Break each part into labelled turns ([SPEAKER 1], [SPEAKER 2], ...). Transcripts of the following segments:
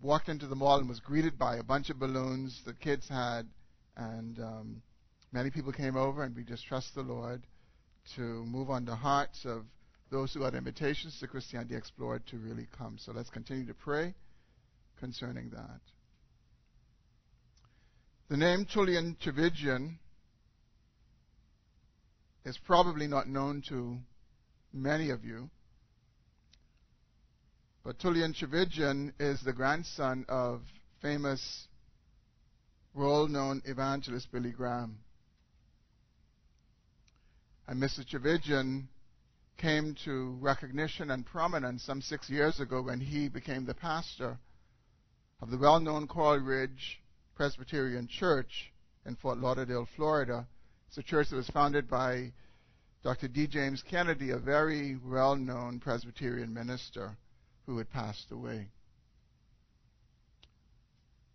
[SPEAKER 1] walked into the mall and was greeted by a bunch of balloons the kids had, and um, many people came over, and we just trust the Lord to move on the hearts of those who had invitations to Christianity Explored to really come. So let's continue to pray concerning that. The name Tullian Tchividjian is probably not known to many of you. But Tullian Tchividjian is the grandson of famous world known evangelist Billy Graham. And Mr. Tchividjian came to recognition and prominence some six years ago when he became the pastor of the well known Coral Ridge Presbyterian Church in Fort Lauderdale, Florida. It's a church that was founded by Dr. D. James Kennedy, a very well known Presbyterian minister who had passed away.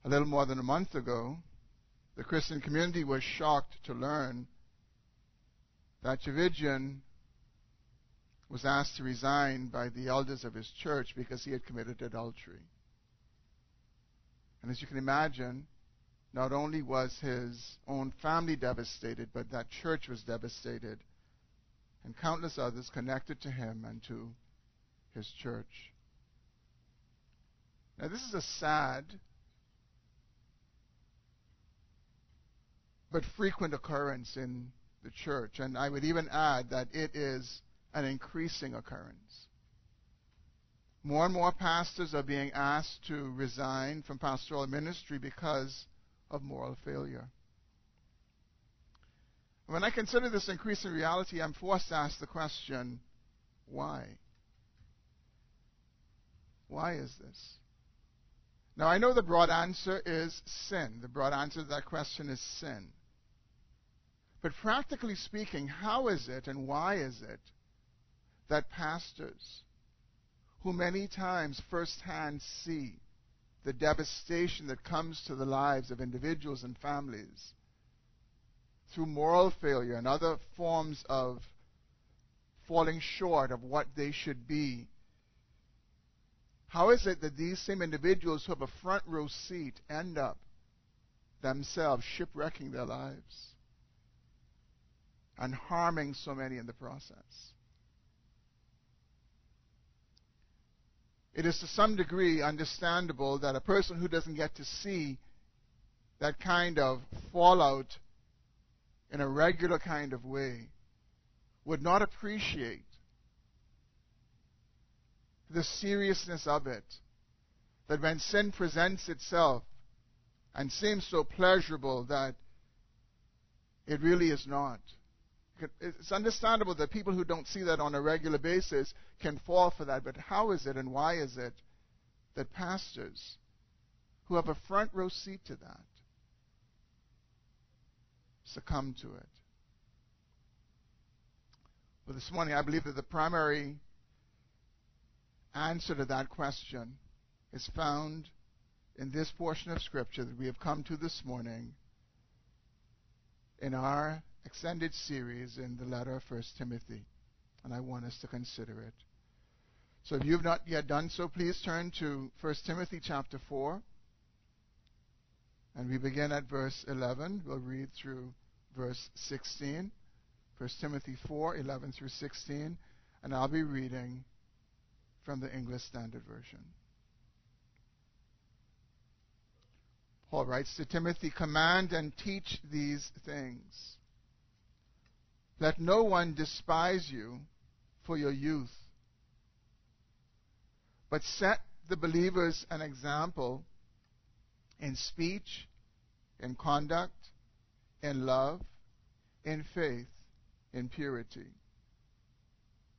[SPEAKER 1] A little more than a month ago, the Christian community was shocked to learn that Tchividjian was asked to resign by the elders of his church because he had committed adultery. And as you can imagine, not only was his own family devastated, but that church was devastated, and countless others connected to him and to his church. Now, this is a sad but frequent occurrence in the church, and I would even add that it is an increasing occurrence. More and more pastors are being asked to resign from pastoral ministry because of moral failure. When I consider this increasing reality, I'm forced to ask the question why? Why is this? Now, I know the broad answer is sin. The broad answer to that question is sin. But practically speaking, how is it and why is it that pastors, who many times firsthand see the devastation that comes to the lives of individuals and families through moral failure and other forms of falling short of what they should be. How is it that these same individuals who have a front row seat end up themselves shipwrecking their lives and harming so many in the process? it is to some degree understandable that a person who doesn't get to see that kind of fallout in a regular kind of way would not appreciate the seriousness of it. That when sin presents itself and seems so pleasurable that it really is not. It's understandable that people who don't see that on a regular basis can fall for that, but how is it and why is it that pastors who have a front row seat to that succumb to it? Well, this morning I believe that the primary answer to that question is found in this portion of Scripture that we have come to this morning in our extended series in the letter of 1 Timothy, and I want us to consider it. So if you've not yet done so, please turn to 1 Timothy chapter 4. And we begin at verse 11. We'll read through verse 16. 1 Timothy 4, 11 through 16. And I'll be reading from the English Standard Version. Paul writes to Timothy, Command and teach these things. Let no one despise you for your youth, but set the believers an example in speech, in conduct, in love, in faith, in purity.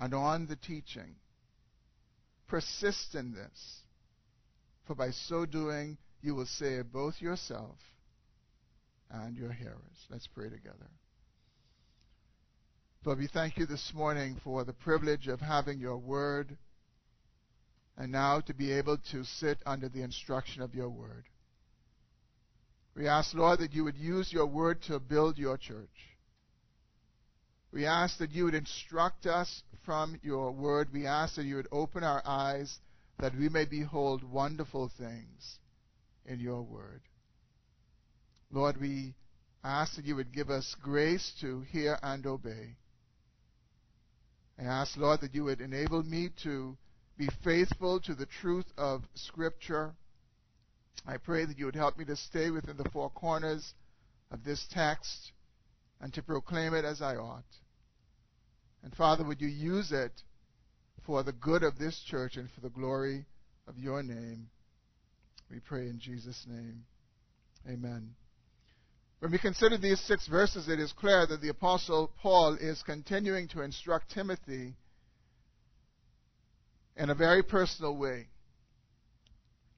[SPEAKER 1] and on the teaching. Persist in this, for by so doing you will save both yourself and your hearers. Let's pray together. Lord, we thank you this morning for the privilege of having your word and now to be able to sit under the instruction of your word. We ask, Lord, that you would use your word to build your church. We ask that you would instruct us from your word. We ask that you would open our eyes that we may behold wonderful things in your word. Lord, we ask that you would give us grace to hear and obey. I ask, Lord, that you would enable me to be faithful to the truth of Scripture. I pray that you would help me to stay within the four corners of this text and to proclaim it as I ought. And Father, would you use it for the good of this church and for the glory of your name? We pray in Jesus' name. Amen. When we consider these six verses, it is clear that the Apostle Paul is continuing to instruct Timothy in a very personal way.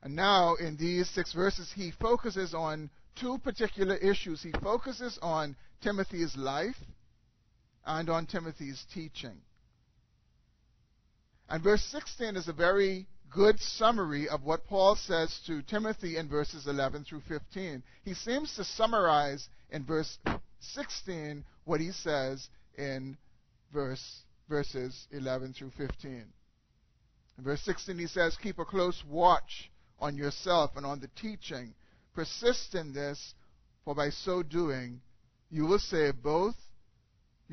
[SPEAKER 1] And now, in these six verses, he focuses on two particular issues. He focuses on Timothy's life and on Timothy's teaching. And verse 16 is a very good summary of what Paul says to Timothy in verses 11 through 15. He seems to summarize in verse 16 what he says in verse, verses 11 through 15. In verse 16, he says, Keep a close watch on yourself and on the teaching. Persist in this, for by so doing, you will save both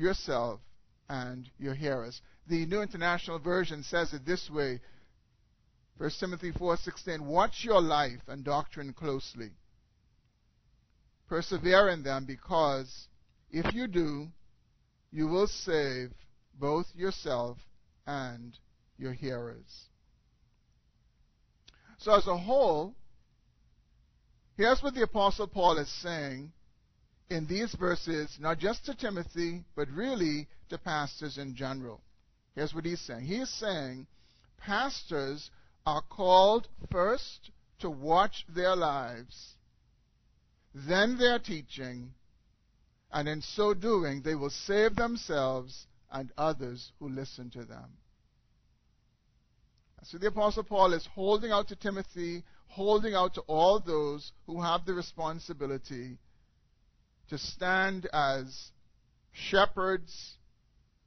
[SPEAKER 1] yourself and your hearers. The New International Version says it this way 1 Timothy 4:16 Watch your life and doctrine closely. Persevere in them because if you do, you will save both yourself and your hearers. So as a whole, here's what the apostle Paul is saying in these verses, not just to Timothy, but really to pastors in general. Here's what he's saying. He is saying pastors are called first to watch their lives, then their teaching, and in so doing, they will save themselves and others who listen to them. So the Apostle Paul is holding out to Timothy, holding out to all those who have the responsibility to stand as shepherds,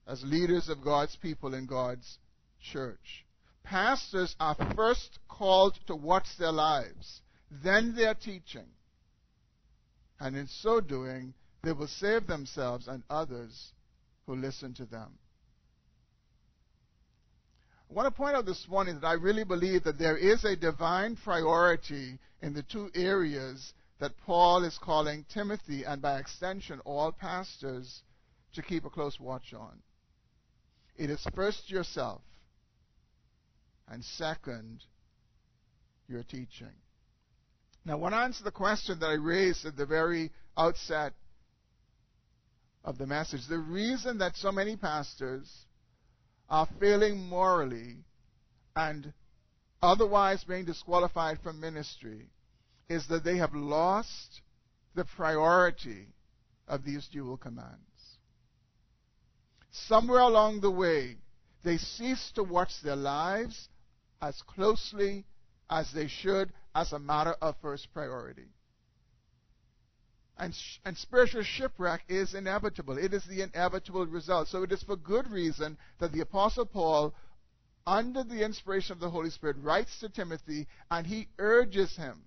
[SPEAKER 1] as leaders of God's people in God's church. Pastors are first called to watch their lives, then their teaching. And in so doing, they will save themselves and others who listen to them. I want to point out this morning that I really believe that there is a divine priority in the two areas that Paul is calling Timothy and by extension all pastors to keep a close watch on. It is first yourself and second, your teaching. Now, I want to answer the question that I raised at the very outset of the message. The reason that so many pastors are failing morally and otherwise being disqualified from ministry is that they have lost the priority of these dual commands. Somewhere along the way, they cease to watch their lives as closely as they should as a matter of first priority. And, sh- and spiritual shipwreck is inevitable. It is the inevitable result. So it is for good reason that the Apostle Paul, under the inspiration of the Holy Spirit, writes to Timothy and he urges him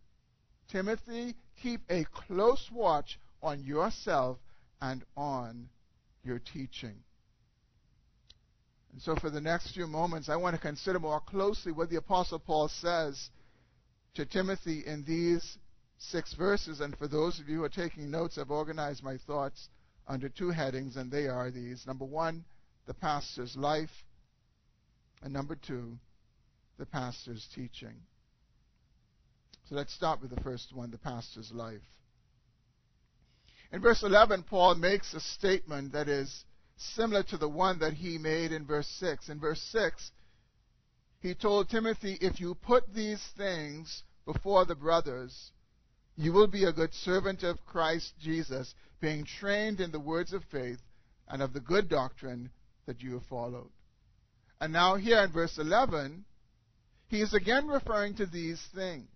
[SPEAKER 1] Timothy, keep a close watch on yourself and on your teaching. And so, for the next few moments, I want to consider more closely what the Apostle Paul says to Timothy in these six verses. And for those of you who are taking notes, I've organized my thoughts under two headings, and they are these. Number one, the pastor's life. And number two, the pastor's teaching. So let's start with the first one, the pastor's life. In verse 11, Paul makes a statement that is similar to the one that he made in verse 6. In verse 6, he told Timothy, If you put these things before the brothers, you will be a good servant of Christ Jesus, being trained in the words of faith and of the good doctrine that you have followed. And now, here in verse 11, he is again referring to these things.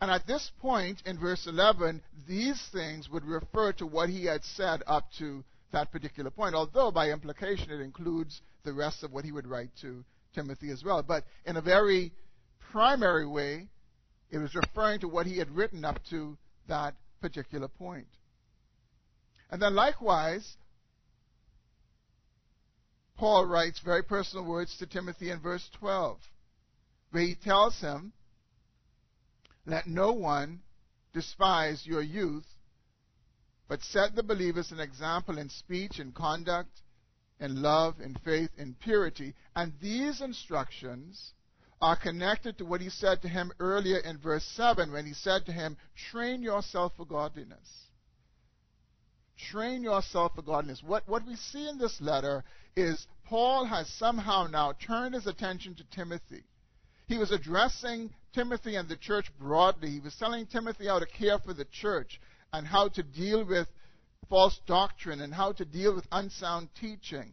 [SPEAKER 1] And at this point in verse 11, these things would refer to what he had said up to that particular point, although by implication it includes the rest of what he would write to Timothy as well. But in a very primary way, it was referring to what he had written up to that particular point. And then likewise, Paul writes very personal words to Timothy in verse 12, where he tells him, Let no one despise your youth, but set the believers an example in speech and conduct, in love, in faith, in purity. And these instructions are connected to what he said to him earlier in verse 7 when he said to him, Train yourself for godliness. Train yourself for godliness. What, what we see in this letter is Paul has somehow now turned his attention to Timothy. He was addressing Timothy and the church broadly. He was telling Timothy how to care for the church and how to deal with false doctrine and how to deal with unsound teaching.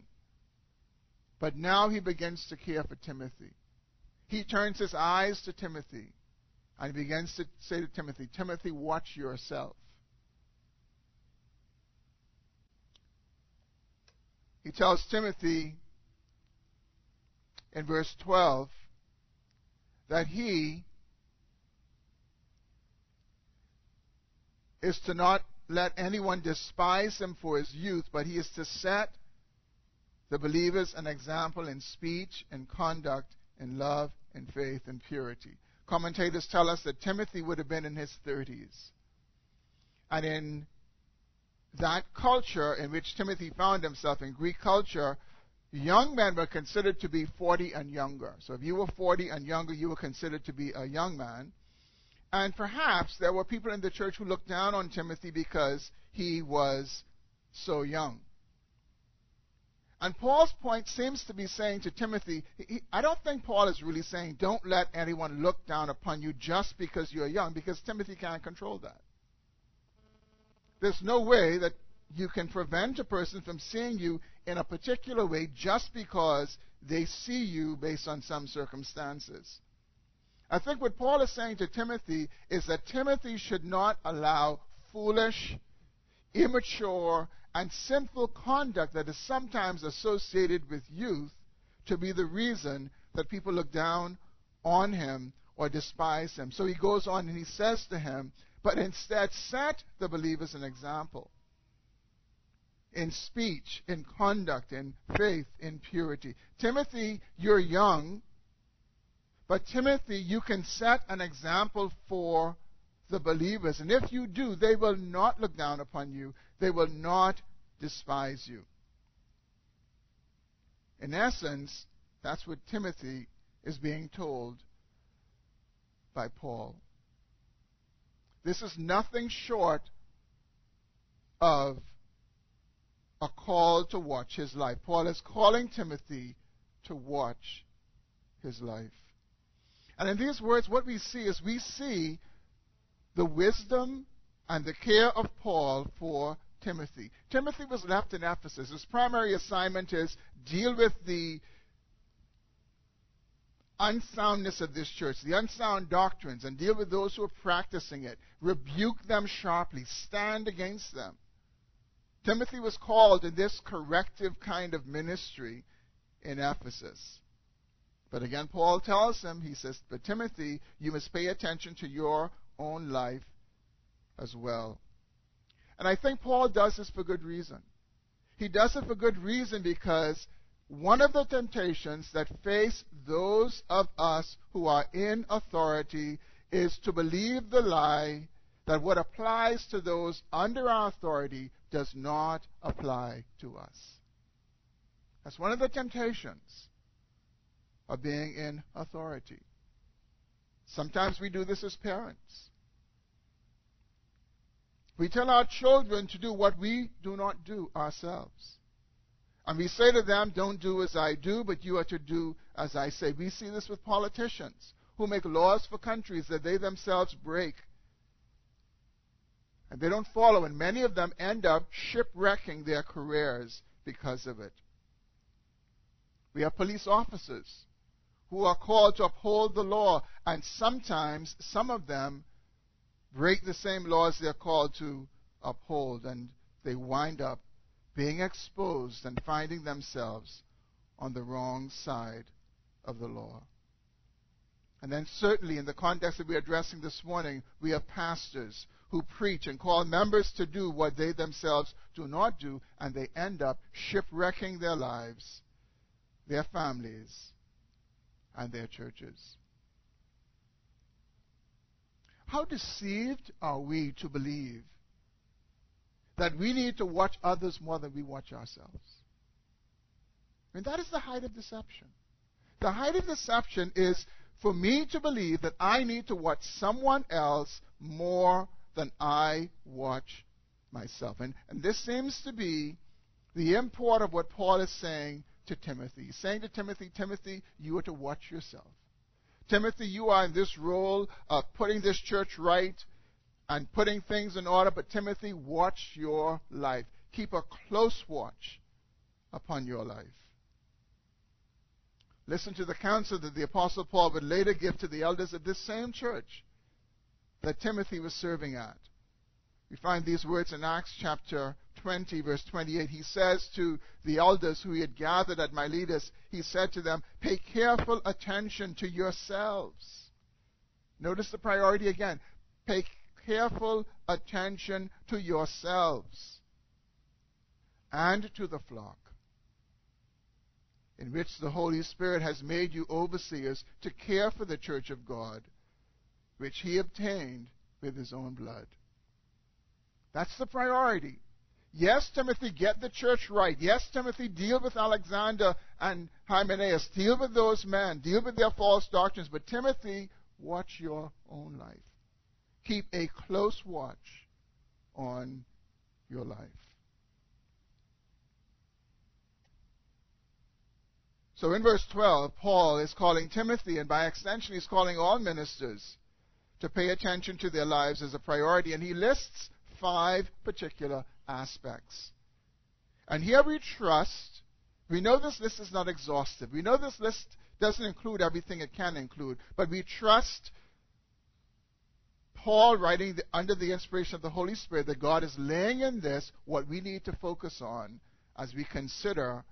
[SPEAKER 1] But now he begins to care for Timothy. He turns his eyes to Timothy and he begins to say to Timothy, Timothy, watch yourself. He tells Timothy in verse 12 that he is to not let anyone despise him for his youth, but he is to set the believers an example in speech, in conduct, in love, in faith, in purity. Commentators tell us that Timothy would have been in his 30s. And in that culture in which Timothy found himself, in Greek culture, young men were considered to be 40 and younger. So if you were 40 and younger, you were considered to be a young man. And perhaps there were people in the church who looked down on Timothy because he was so young. And Paul's point seems to be saying to Timothy, he, I don't think Paul is really saying, don't let anyone look down upon you just because you're young, because Timothy can't control that. There's no way that you can prevent a person from seeing you in a particular way just because they see you based on some circumstances. I think what Paul is saying to Timothy is that Timothy should not allow foolish, immature, and sinful conduct that is sometimes associated with youth to be the reason that people look down on him or despise him. So he goes on and he says to him, but instead set the believers an example in speech, in conduct, in faith, in purity. Timothy, you're young, but Timothy, you can set an example for the believers. And if you do, they will not look down upon you, they will not despise you. In essence, that's what Timothy is being told by Paul. This is nothing short of a call to watch his life. Paul is calling Timothy to watch his life. And in these words, what we see is we see the wisdom and the care of Paul for Timothy. Timothy was left in Ephesus. His primary assignment is deal with the unsoundness of this church, the unsound doctrines, and deal with those who are practicing it. Rebuke them sharply. Stand against them. Timothy was called in this corrective kind of ministry in Ephesus. But again, Paul tells him, he says, But Timothy, you must pay attention to your own life as well. And I think Paul does this for good reason. He does it for good reason because one of the temptations that face those of us who are in authority is to believe the lie that what applies to those under our authority does not apply to us. That's one of the temptations of being in authority. Sometimes we do this as parents. We tell our children to do what we do not do ourselves. And we say to them, don't do as I do, but you are to do as I say. We see this with politicians who make laws for countries that they themselves break. And they don't follow, and many of them end up shipwrecking their careers because of it. We have police officers who are called to uphold the law, and sometimes some of them break the same laws they're called to uphold, and they wind up being exposed and finding themselves on the wrong side of the law. And then, certainly, in the context that we're addressing this morning, we have pastors who preach and call members to do what they themselves do not do, and they end up shipwrecking their lives, their families, and their churches. How deceived are we to believe that we need to watch others more than we watch ourselves? Mean, that is the height of deception. The height of deception is for me to believe that I need to watch someone else more than I watch myself. And, and this seems to be the import of what Paul is saying to Timothy. Saying to Timothy, Timothy, you are to watch yourself. Timothy, you are in this role of putting this church right and putting things in order, but Timothy, watch your life. Keep a close watch upon your life. Listen to the counsel that the Apostle Paul would later give to the elders of this same church that Timothy was serving at. We find these words in Acts chapter 20, verse 28. He says to the elders who he had gathered at Miletus, he said to them, Pay careful attention to yourselves. Notice the priority again. Pay careful attention to yourselves and to the flock in which the Holy Spirit has made you overseers to care for the church of God, which he obtained with his own blood. That's the priority. Yes, Timothy, get the church right. Yes, Timothy, deal with Alexander and Hymenaeus. Deal with those men. Deal with their false doctrines. But Timothy, watch your own life. Keep a close watch on your life. So in verse 12, Paul is calling Timothy, and by extension, he's calling all ministers to pay attention to their lives as a priority. And he lists five particular aspects. And here we trust, we know this list is not exhaustive. We know this list doesn't include everything it can include, but we trust Paul writing the, under the inspiration of the Holy Spirit that God is laying in this what we need to focus on as we consider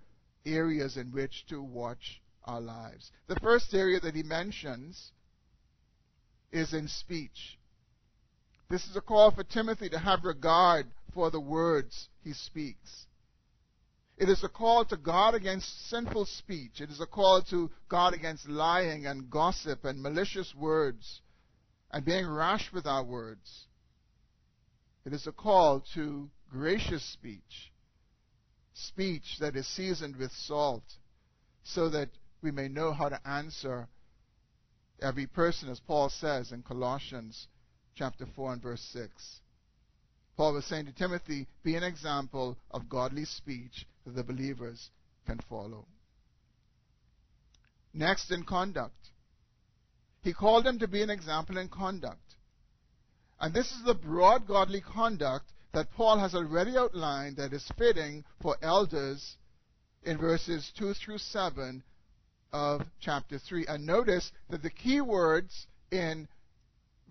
[SPEAKER 1] areas in which to watch our lives. The first area that he mentions is in speech. This is a call for Timothy to have regard for the words he speaks. It is a call to guard against sinful speech. It is a call to guard against lying and gossip and malicious words and being rash with our words. It is a call to gracious speech speech that is seasoned with salt, so that we may know how to answer every person, as Paul says in Colossians chapter 4 and verse 6. Paul was saying to Timothy, be an example of godly speech that the believers can follow. Next, in conduct. He called him to be an example in conduct. And this is the broad godly conduct that Paul has already outlined that is fitting for elders in verses 2 through 7 of chapter 3. And notice that the key words in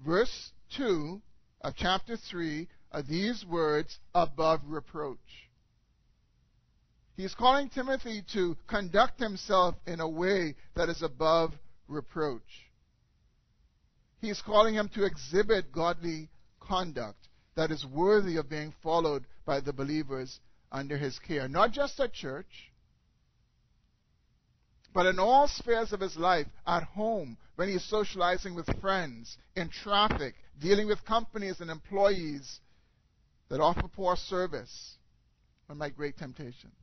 [SPEAKER 1] verse 2 of chapter 3 are these words above reproach. He's calling Timothy to conduct himself in a way that is above reproach. He's calling him to exhibit godly conduct that is worthy of being followed by the believers under his care. Not just at church, but in all spheres of his life, at home, when he's socializing with friends, in traffic, dealing with companies and employees that offer poor service. One of my great temptations.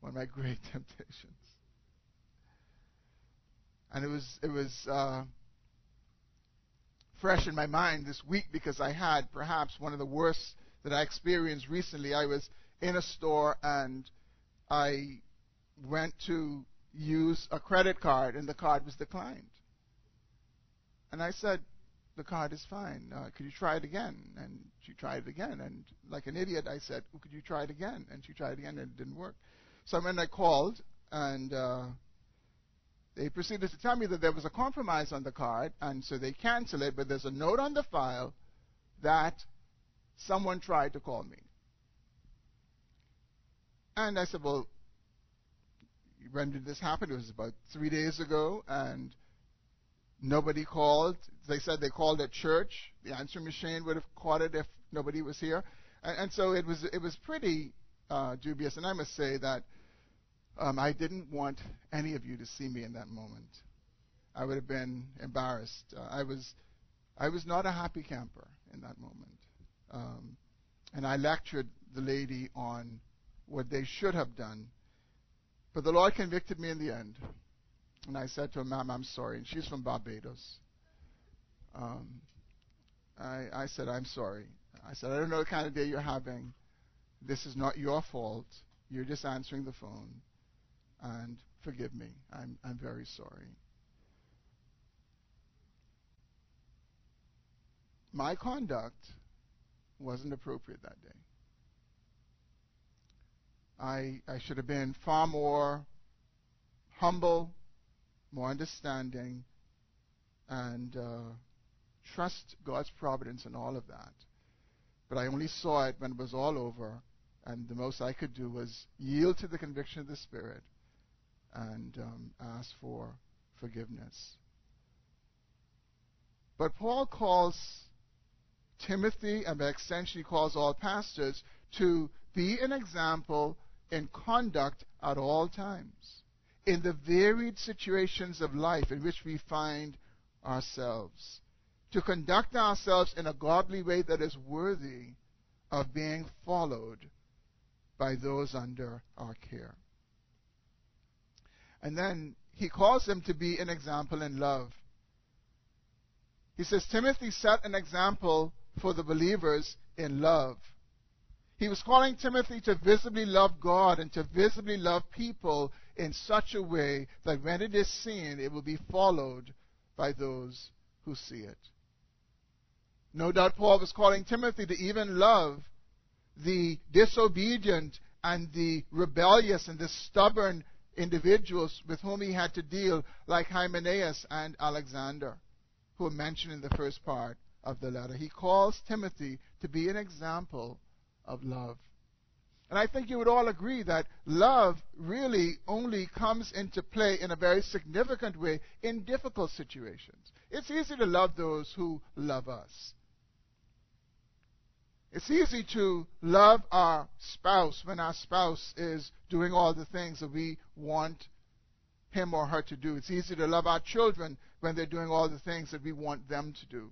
[SPEAKER 1] One of my great temptations. And it was, it was, uh, fresh in my mind this week because I had perhaps one of the worst that I experienced recently. I was in a store and I went to use a credit card, and the card was declined. And I said, the card is fine. Uh, could you try it again? And she tried it again. And like an idiot, I said, well, could you try it again? And she tried it again, and it didn't work. So then I called, and uh, they proceeded to tell me that there was a compromise on the card, and so they canceled it, but there's a note on the file that someone tried to call me. And I said, well, when did this happen? It was about three days ago, and nobody called. They said they called at church. The answering machine would have caught it if nobody was here, and, and so it was. It was pretty uh, dubious. And I must say that um, I didn't want any of you to see me in that moment. I would have been embarrassed. Uh, I was, I was not a happy camper in that moment, um, and I lectured the lady on what they should have done. But the Lord convicted me in the end. And I said to her, Ma'am, I'm sorry. And she's from Barbados. Um, I, I said, I'm sorry. I said, I don't know the kind of day you're having. This is not your fault. You're just answering the phone. And forgive me. I'm, I'm very sorry. My conduct wasn't appropriate that day. I, I should have been far more humble, more understanding, and uh, trust God's providence in all of that. But I only saw it when it was all over, and the most I could do was yield to the conviction of the Spirit and um, ask for forgiveness. But Paul calls Timothy, and by extension, he calls all pastors, to be an example in conduct at all times, in the varied situations of life in which we find ourselves, to conduct ourselves in a godly way that is worthy of being followed by those under our care. And then he calls them to be an example in love. He says, Timothy set an example for the believers in love. He was calling Timothy to visibly love God and to visibly love people in such a way that when it is seen, it will be followed by those who see it. No doubt Paul was calling Timothy to even love the disobedient and the rebellious and the stubborn individuals with whom he had to deal, like Hymenaeus and Alexander, who are mentioned in the first part of the letter. He calls Timothy to be an example of love. And I think you would all agree that love really only comes into play in a very significant way in difficult situations. It's easy to love those who love us. It's easy to love our spouse when our spouse is doing all the things that we want him or her to do. It's easy to love our children when they're doing all the things that we want them to do.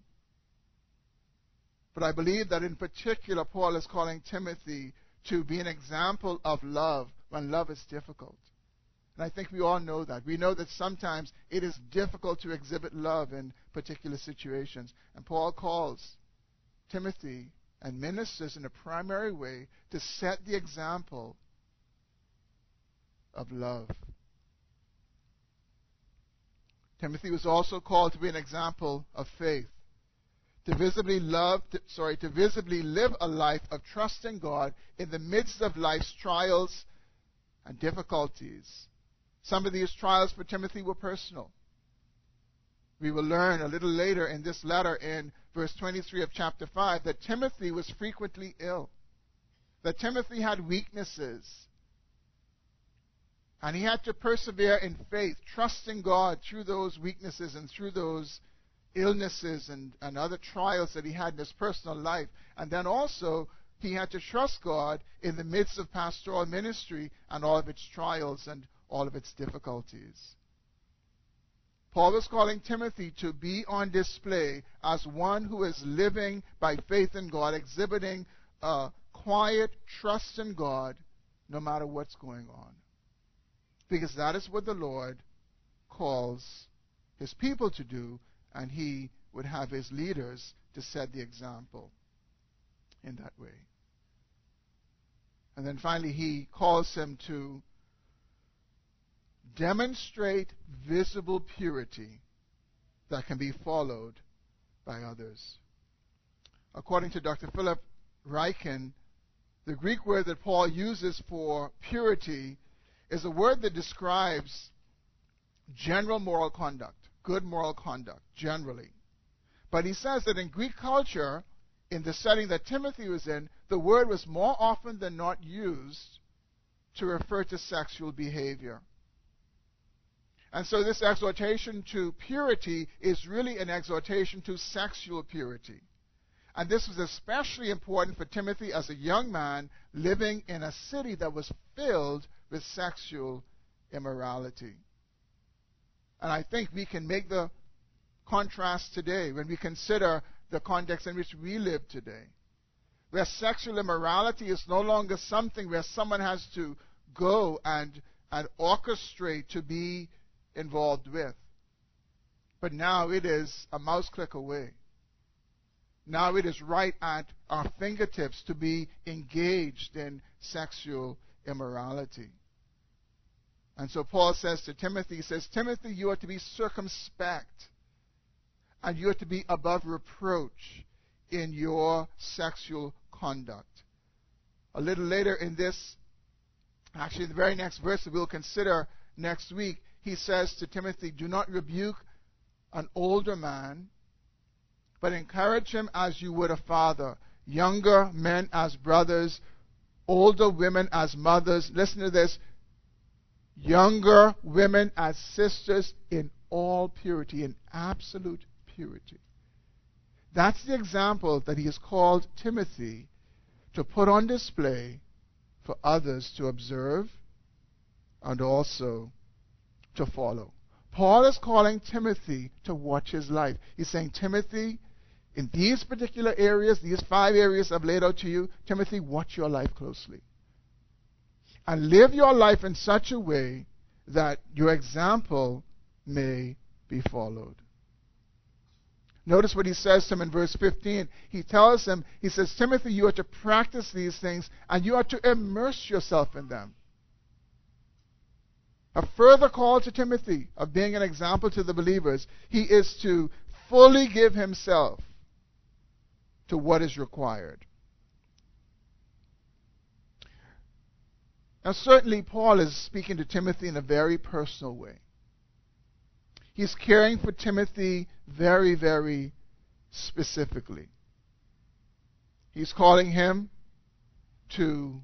[SPEAKER 1] But I believe that in particular, Paul is calling Timothy to be an example of love when love is difficult. And I think we all know that. We know that sometimes it is difficult to exhibit love in particular situations. And Paul calls Timothy and ministers in a primary way to set the example of love. Timothy was also called to be an example of faith to visibly love, to, sorry, to visibly live a life of trust in God in the midst of life's trials and difficulties. Some of these trials for Timothy were personal. We will learn a little later in this letter in verse 23 of chapter 5 that Timothy was frequently ill, that Timothy had weaknesses, and he had to persevere in faith, trusting God through those weaknesses and through those illnesses and, and other trials that he had in his personal life. And then also, he had to trust God in the midst of pastoral ministry and all of its trials and all of its difficulties. Paul was calling Timothy to be on display as one who is living by faith in God, exhibiting a quiet trust in God no matter what's going on. Because that is what the Lord calls his people to do and he would have his leaders to set the example in that way. And then finally, he calls him to demonstrate visible purity that can be followed by others. According to Dr. Philip Ryken, the Greek word that Paul uses for purity is a word that describes general moral conduct, good moral conduct, generally. But he says that in Greek culture, in the setting that Timothy was in, the word was more often than not used to refer to sexual behavior. And so this exhortation to purity is really an exhortation to sexual purity. And this was especially important for Timothy as a young man living in a city that was filled with sexual immorality. And I think we can make the contrast today when we consider the context in which we live today, where sexual immorality is no longer something where someone has to go and, and orchestrate to be involved with. But now it is a mouse click away. Now it is right at our fingertips to be engaged in sexual immorality. And so Paul says to Timothy, he says, Timothy, you are to be circumspect and you are to be above reproach in your sexual conduct. A little later in this, actually, the very next verse that we'll consider next week, he says to Timothy, Do not rebuke an older man, but encourage him as you would a father, younger men as brothers, older women as mothers. Listen to this younger women as sisters in all purity, in absolute purity. That's the example that he has called Timothy to put on display for others to observe and also to follow. Paul is calling Timothy to watch his life. He's saying, Timothy, in these particular areas, these five areas I've laid out to you, Timothy, watch your life closely. And live your life in such a way that your example may be followed. Notice what he says to him in verse 15. He tells him, he says, Timothy, you are to practice these things and you are to immerse yourself in them. A further call to Timothy of being an example to the believers, he is to fully give himself to what is required. Now, certainly, Paul is speaking to Timothy in a very personal way. He's caring for Timothy very, very specifically. He's calling him to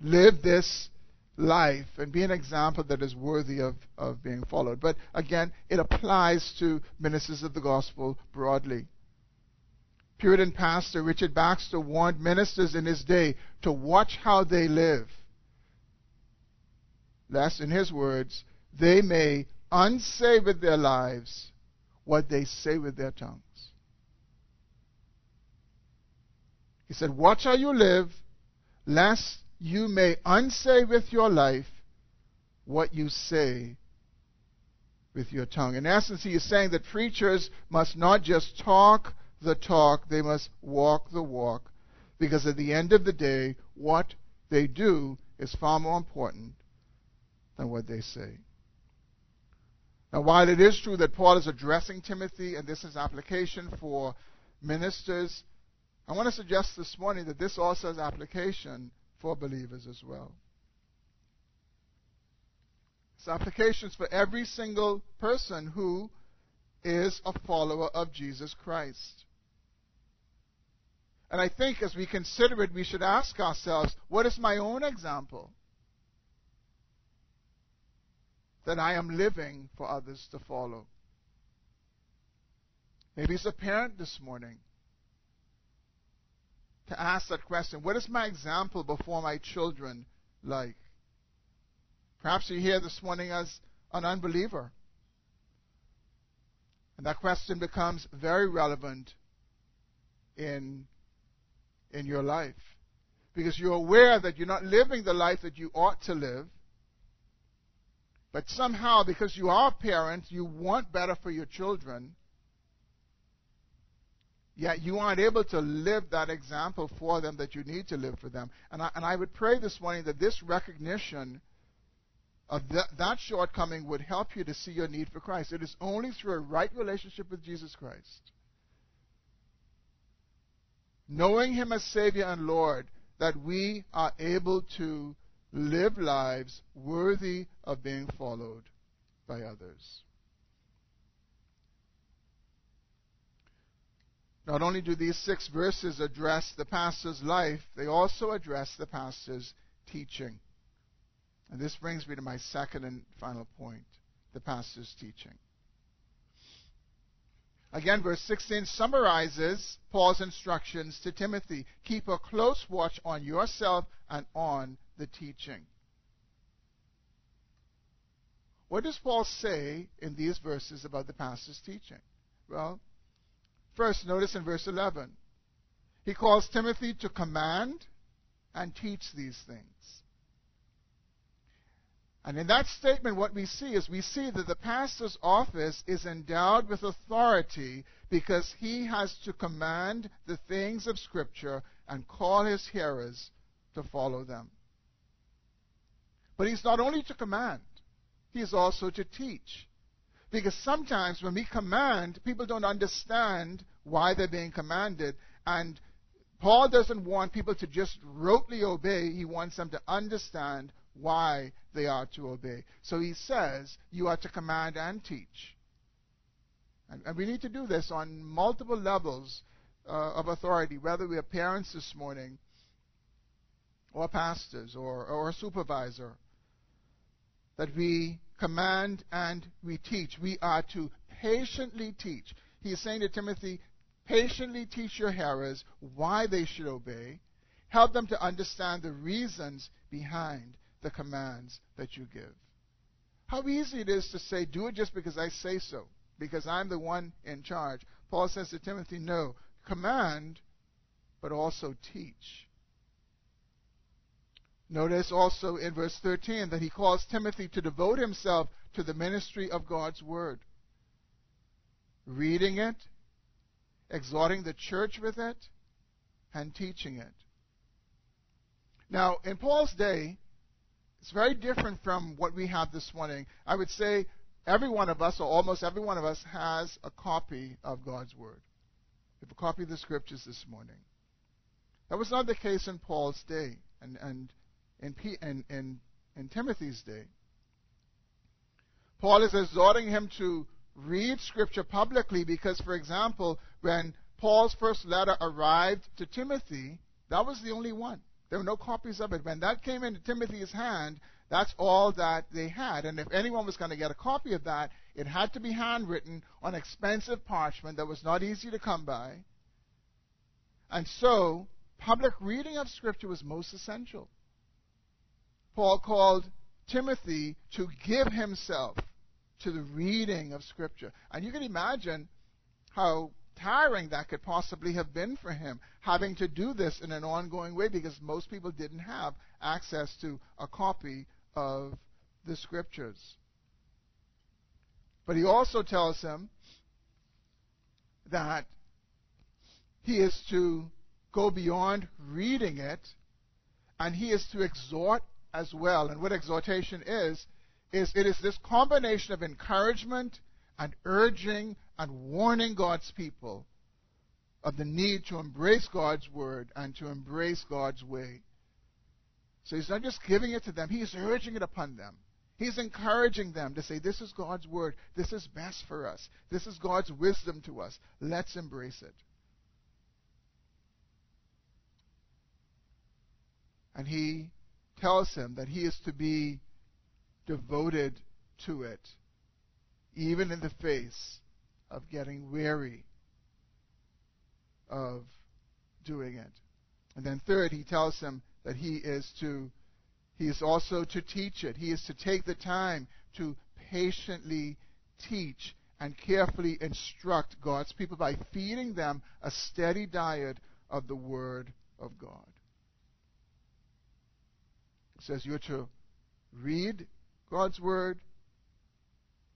[SPEAKER 1] live this life and be an example that is worthy of, of being followed. But again, it applies to ministers of the gospel broadly. Puritan pastor Richard Baxter warned ministers in his day to watch how they live, lest, in his words, they may unsay with their lives what they say with their tongues. He said, Watch how you live, lest you may unsay with your life what you say with your tongue. In essence, he is saying that preachers must not just talk the talk, they must walk the walk, because at the end of the day, what they do is far more important than what they say. Now, while it is true that Paul is addressing Timothy, and this is application for ministers, I want to suggest this morning that this also has application for believers as well. It's applications for every single person who is a follower of Jesus Christ. And I think as we consider it, we should ask ourselves what is my own example that I am living for others to follow? Maybe it's a parent this morning to ask that question What is my example before my children like? Perhaps you're here this morning as an unbeliever. And that question becomes very relevant in, in your life. Because you're aware that you're not living the life that you ought to live. But somehow, because you are parents, you want better for your children. Yet you aren't able to live that example for them that you need to live for them. And I, and I would pray this morning that this recognition of that, that shortcoming would help you to see your need for Christ. It is only through a right relationship with Jesus Christ, knowing Him as Savior and Lord, that we are able to live lives worthy of being followed by others. Not only do these six verses address the pastor's life, they also address the pastor's teaching. And this brings me to my second and final point the pastor's teaching. Again, verse 16 summarizes Paul's instructions to Timothy keep a close watch on yourself and on the teaching. What does Paul say in these verses about the pastor's teaching? Well, first, notice in verse 11, he calls Timothy to command and teach these things. And in that statement, what we see is we see that the pastor's office is endowed with authority because he has to command the things of Scripture and call his hearers to follow them. But he's not only to command, he is also to teach. Because sometimes when we command, people don't understand why they're being commanded. And Paul doesn't want people to just rotely obey, he wants them to understand why they are to obey. So he says, You are to command and teach. And, and we need to do this on multiple levels uh, of authority, whether we are parents this morning, or pastors, or, or a supervisor, that we command and we teach. We are to patiently teach. He is saying to Timothy, patiently teach your hearers why they should obey. Help them to understand the reasons behind the commands that you give. How easy it is to say, do it just because I say so, because I'm the one in charge. Paul says to Timothy, no, command, but also teach. Notice also in verse 13 that he calls Timothy to devote himself to the ministry of God's Word, reading it, exhorting the church with it, and teaching it. Now, in Paul's day, it's very different from what we have this morning. I would say every one of us, or almost every one of us, has a copy of God's Word. We have a copy of the Scriptures this morning. That was not the case in Paul's day and, and in, P, in, in Timothy's day. Paul is exhorting him to read Scripture publicly because, for example, when Paul's first letter arrived to Timothy, that was the only one. There were no copies of it. When that came into Timothy's hand, that's all that they had. And if anyone was going to get a copy of that, it had to be handwritten on expensive parchment that was not easy to come by. And so, public reading of Scripture was most essential. Paul called Timothy to give himself to the reading of Scripture. And you can imagine how tiring that could possibly have been for him, having to do this in an ongoing way because most people didn't have access to a copy of the scriptures. But he also tells him that he is to go beyond reading it and he is to exhort as well. And what exhortation is, is it is this combination of encouragement and urging and warning God's people of the need to embrace God's word and to embrace God's way. So he's not just giving it to them, he's urging it upon them. He's encouraging them to say, This is God's word. This is best for us. This is God's wisdom to us. Let's embrace it. And he tells him that he is to be devoted to it, even in the face of getting weary of doing it. And then third, he tells him that he is to he is also to teach it. He is to take the time to patiently teach and carefully instruct God's people by feeding them a steady diet of the Word of God. It says you're to read God's Word,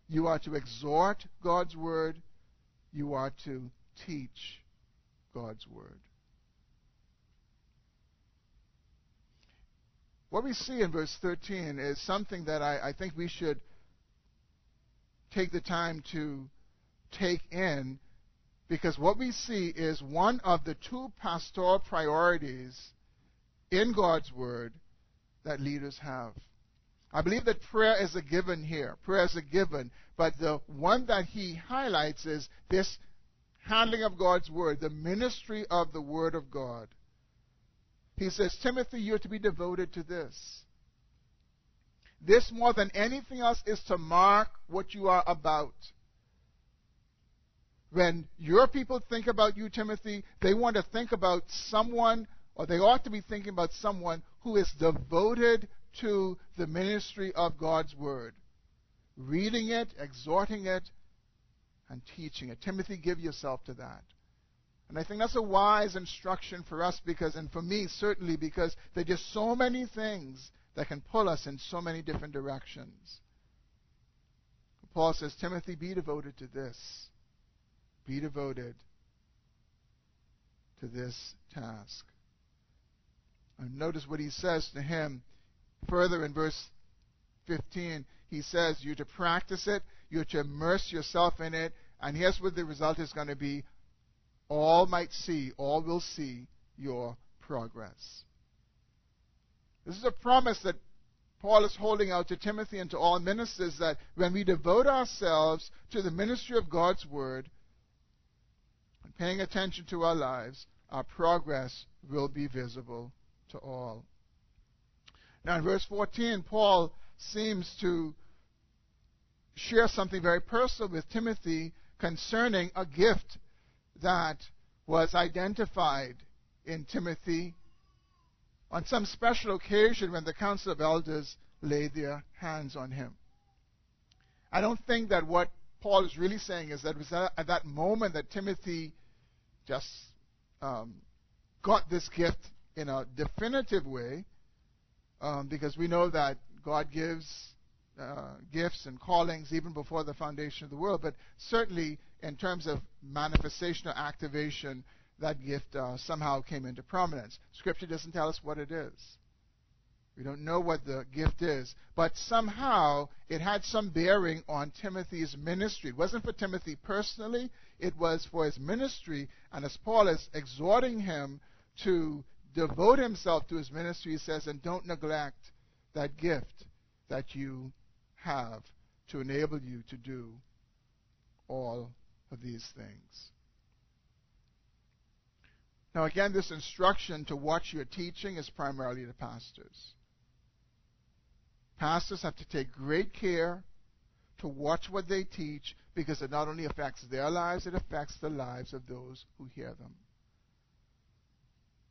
[SPEAKER 1] you are to exhort God's Word, you are to teach God's Word. what we see in verse 13 is something that I, I think we should take the time to take in because what we see is one of the two pastoral priorities in God's Word that leaders have. I believe that prayer is a given here. Prayer is a given. But the one that he highlights is this handling of God's Word, the ministry of the Word of God. He says, Timothy, you're to be devoted to this. This, more than anything else, is to mark what you are about. When your people think about you, Timothy, they want to think about someone, or they ought to be thinking about someone who is devoted to the ministry of God's Word, reading it, exhorting it, and teaching it. Timothy, give yourself to that. And I think that's a wise instruction for us because, and for me certainly, because there are just so many things that can pull us in so many different directions. Paul says, Timothy, be devoted to this. Be devoted to this task. And notice what he says to him further in verse 15. He says, You're to practice it, you're to immerse yourself in it, and here's what the result is going to be all might see, all will see your progress. This is a promise that Paul is holding out to Timothy and to all ministers that when we devote ourselves to the ministry of God's Word and paying attention to our lives, our progress will be visible to all. Now, in verse 14, Paul seems to share something very personal with Timothy concerning a gift that was identified in Timothy on some special occasion when the council of elders laid their hands on him. I don't think that what Paul is really saying is that it was at that moment that Timothy just um, got this gift in a definitive way, um, because we know that God gives uh, gifts and callings even before the foundation of the world, but certainly in terms of manifestation or activation, that gift uh, somehow came into prominence. Scripture doesn't tell us what it is. We don't know what the gift is, but somehow it had some bearing on Timothy's ministry. It wasn't for Timothy personally, it was for his ministry. And as Paul is exhorting him to devote himself to his ministry, he says, and don't neglect that gift that you have to enable you to do all of these things. Now, again, this instruction to watch your teaching is primarily to pastors. Pastors have to take great care to watch what they teach because it not only affects their lives, it affects the lives of those who hear them.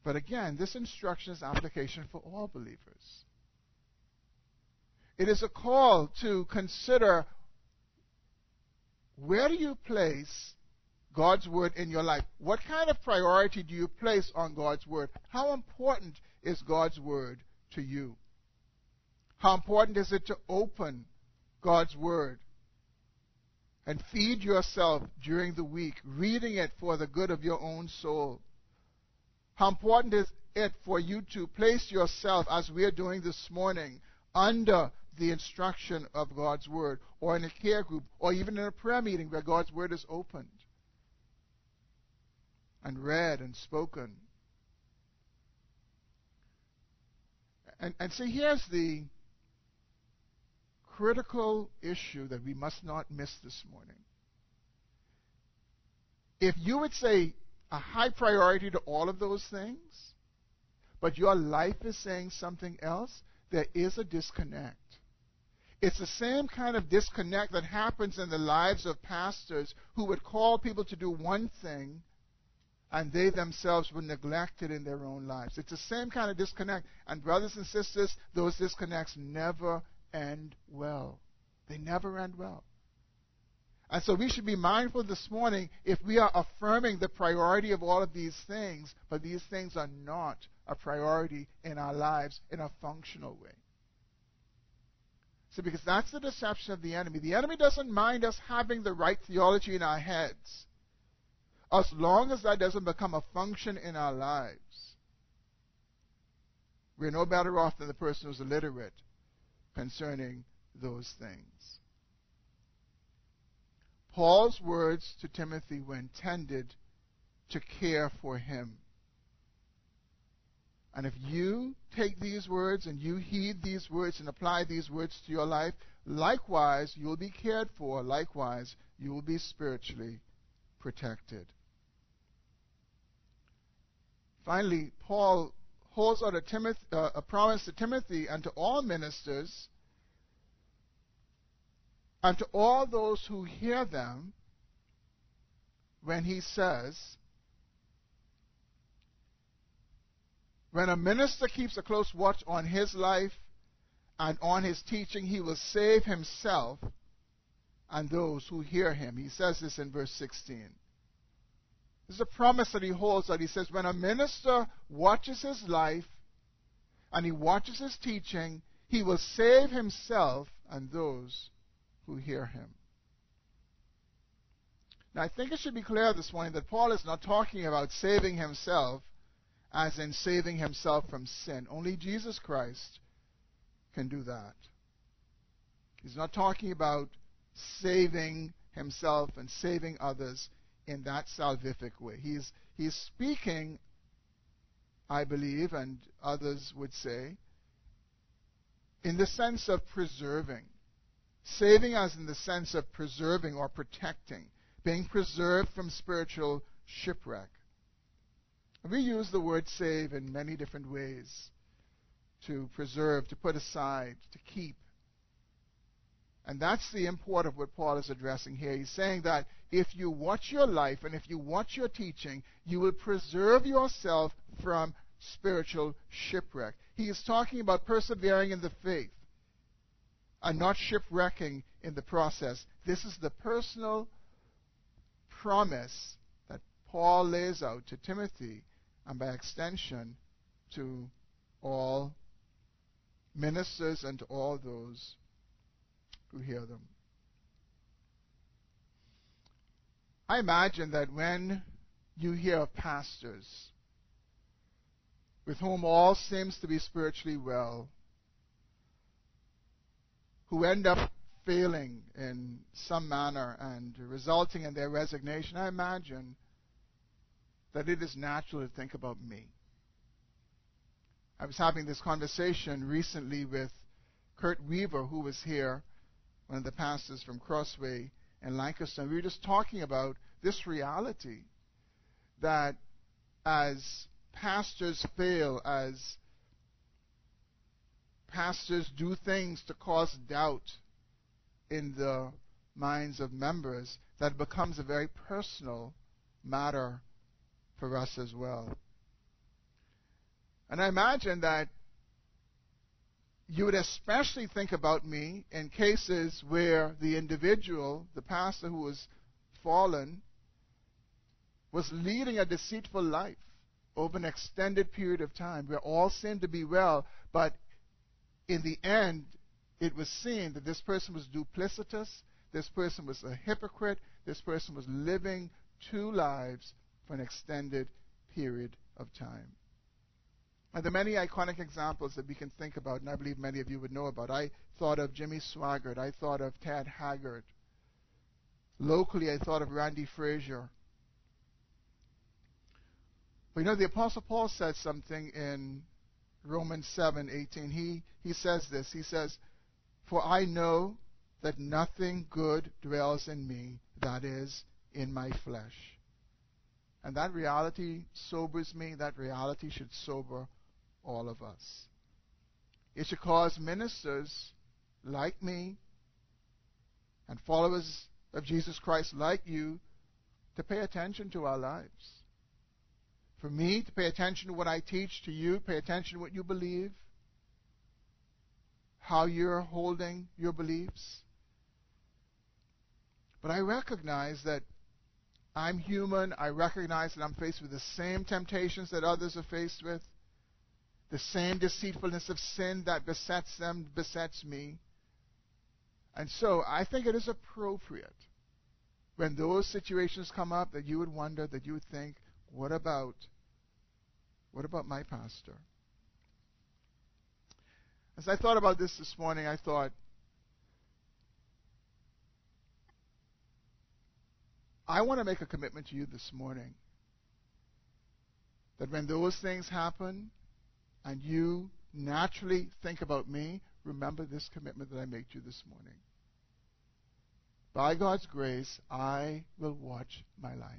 [SPEAKER 1] But again, this instruction is application for all believers. It is a call to consider where do you place God's Word in your life? What kind of priority do you place on God's Word? How important is God's Word to you? How important is it to open God's Word and feed yourself during the week, reading it for the good of your own soul? How important is it for you to place yourself, as we are doing this morning, under the instruction of God's Word, or in a care group, or even in a prayer meeting where God's Word is opened and read and spoken. And, and see, here's the critical issue that we must not miss this morning. If you would say a high priority to all of those things, but your life is saying something else, there is a disconnect. It's the same kind of disconnect that happens in the lives of pastors who would call people to do one thing and they themselves were neglected in their own lives. It's the same kind of disconnect. And, brothers and sisters, those disconnects never end well. They never end well. And so we should be mindful this morning if we are affirming the priority of all of these things, but these things are not a priority in our lives in a functional way. So, because that's the deception of the enemy. The enemy doesn't mind us having the right theology in our heads, as long as that doesn't become a function in our lives. We're no better off than the person who's illiterate concerning those things. Paul's words to Timothy were intended to care for him. And if you take these words and you heed these words and apply these words to your life, likewise you will be cared for. Likewise, you will be spiritually protected. Finally, Paul holds out a, uh, a promise to Timothy and to all ministers and to all those who hear them when he says, When a minister keeps a close watch on his life and on his teaching, he will save himself and those who hear him. He says this in verse 16. This is a promise that he holds that he says, when a minister watches his life and he watches his teaching, he will save himself and those who hear him. Now, I think it should be clear this morning that Paul is not talking about saving himself as in saving himself from sin. Only Jesus Christ can do that. He's not talking about saving himself and saving others in that salvific way. He's, he's speaking, I believe, and others would say, in the sense of preserving. Saving us in the sense of preserving or protecting, being preserved from spiritual shipwreck. We use the word save in many different ways to preserve, to put aside, to keep. And that's the import of what Paul is addressing here. He's saying that if you watch your life and if you watch your teaching, you will preserve yourself from spiritual shipwreck. He is talking about persevering in the faith and not shipwrecking in the process. This is the personal promise that Paul lays out to Timothy and by extension to all ministers and to all those who hear them. I imagine that when you hear of pastors with whom all seems to be spiritually well, who end up failing in some manner and resulting in their resignation, I imagine that it is natural to think about me. I was having this conversation recently with Kurt Weaver, who was here, one of the pastors from Crossway in Lancaster. We were just talking about this reality that as pastors fail, as pastors do things to cause doubt in the minds of members, that becomes a very personal matter for us as well. And I imagine that you would especially think about me in cases where the individual, the pastor who was fallen, was leading a deceitful life over an extended period of time where all seemed to be well, but in the end, it was seen that this person was duplicitous, this person was a hypocrite, this person was living two lives for an extended period of time. And there are many iconic examples that we can think about, and I believe many of you would know about. I thought of Jimmy Swaggart. I thought of Ted Haggard. Locally, I thought of Randy Frazier. But you know, the Apostle Paul said something in Romans 7:18. He, he says this. He says, For I know that nothing good dwells in me, that is, in my flesh. And that reality sobers me. That reality should sober all of us. It should cause ministers like me and followers of Jesus Christ like you to pay attention to our lives. For me to pay attention to what I teach, to you, pay attention to what you believe, how you're holding your beliefs. But I recognize that I'm human. I recognize that I'm faced with the same temptations that others are faced with. The same deceitfulness of sin that besets them besets me. And so I think it is appropriate when those situations come up that you would wonder, that you would think, what about what about my pastor? As I thought about this this morning, I thought, I want to make a commitment to you this morning that when those things happen and you naturally think about me, remember this commitment that I make to you this morning. By God's grace, I will watch my life.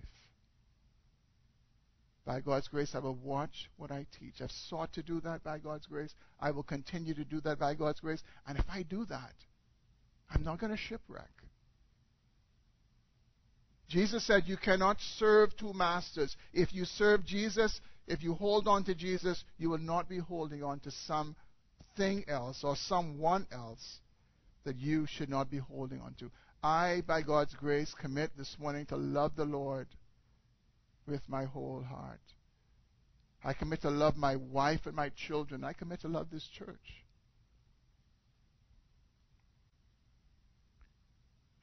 [SPEAKER 1] By God's grace, I will watch what I teach. I've sought to do that by God's grace. I will continue to do that by God's grace. And if I do that, I'm not going to shipwreck. Jesus said, You cannot serve two masters. If you serve Jesus, if you hold on to Jesus, you will not be holding on to something else or someone else that you should not be holding on to. I, by God's grace, commit this morning to love the Lord with my whole heart. I commit to love my wife and my children. I commit to love this church.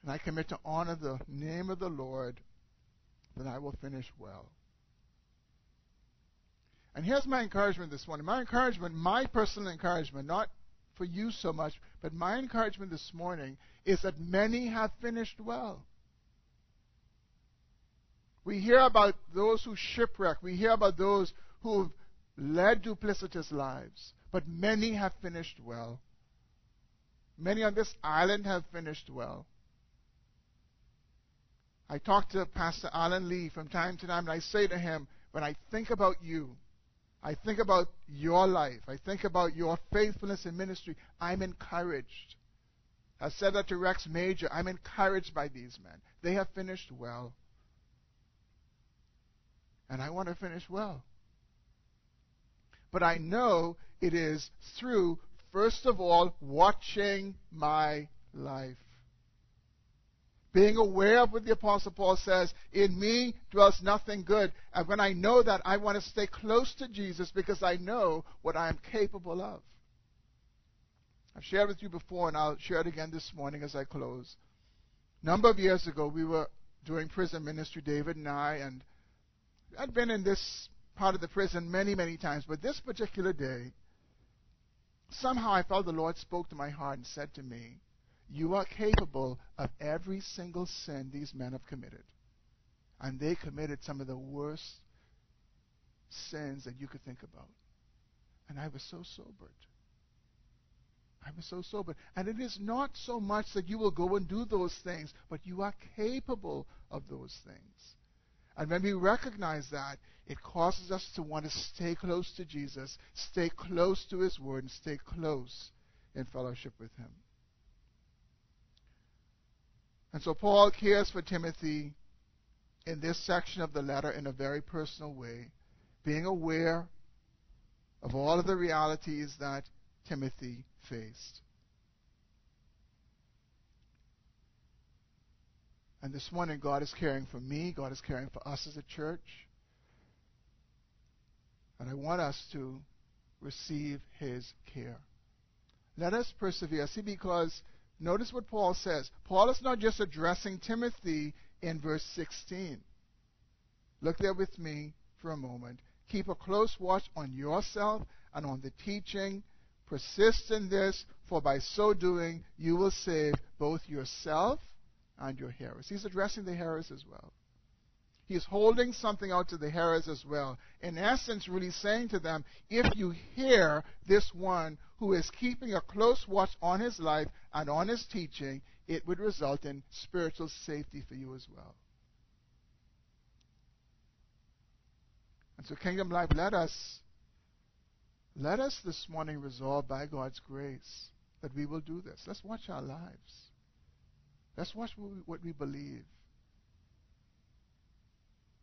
[SPEAKER 1] And I commit to honor the name of the Lord that I will finish well. And here's my encouragement this morning. My encouragement, my personal encouragement, not for you so much, but my encouragement this morning is that many have finished well. We hear about those who shipwreck. We hear about those who've led duplicitous lives. But many have finished well. Many on this island have finished well. I talk to Pastor Alan Lee from time to time, and I say to him, when I think about you, I think about your life, I think about your faithfulness in ministry, I'm encouraged. I said that to Rex Major. I'm encouraged by these men. They have finished well and I want to finish well. But I know it is through, first of all, watching my life. Being aware of what the Apostle Paul says, in me dwells nothing good. And when I know that, I want to stay close to Jesus because I know what I am capable of. I've shared with you before, and I'll share it again this morning as I close. A number of years ago, we were doing prison ministry, David and I, and I'd been in this part of the prison many, many times, but this particular day, somehow I felt the Lord spoke to my heart and said to me, You are capable of every single sin these men have committed. And they committed some of the worst sins that you could think about. And I was so sobered. I was so sobered. And it is not so much that you will go and do those things, but you are capable of those things. And when we recognize that, it causes us to want to stay close to Jesus, stay close to His Word, and stay close in fellowship with Him. And so Paul cares for Timothy in this section of the letter in a very personal way, being aware of all of the realities that Timothy faced. And this morning, God is caring for me. God is caring for us as a church. And I want us to receive His care. Let us persevere. See, because notice what Paul says. Paul is not just addressing Timothy in verse 16. Look there with me for a moment. Keep a close watch on yourself and on the teaching. Persist in this, for by so doing you will save both yourself and your hearers. He's addressing the hearers as well. He's holding something out to the hearers as well. In essence, really saying to them, if you hear this one who is keeping a close watch on his life and on his teaching, it would result in spiritual safety for you as well. And so, Kingdom Life, let us let us this morning resolve by God's grace that we will do this. Let's watch our lives. Watch what we, what we believe.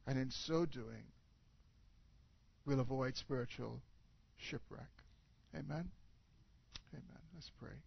[SPEAKER 1] And in so doing, we'll avoid spiritual shipwreck. Amen? Amen. Let's pray.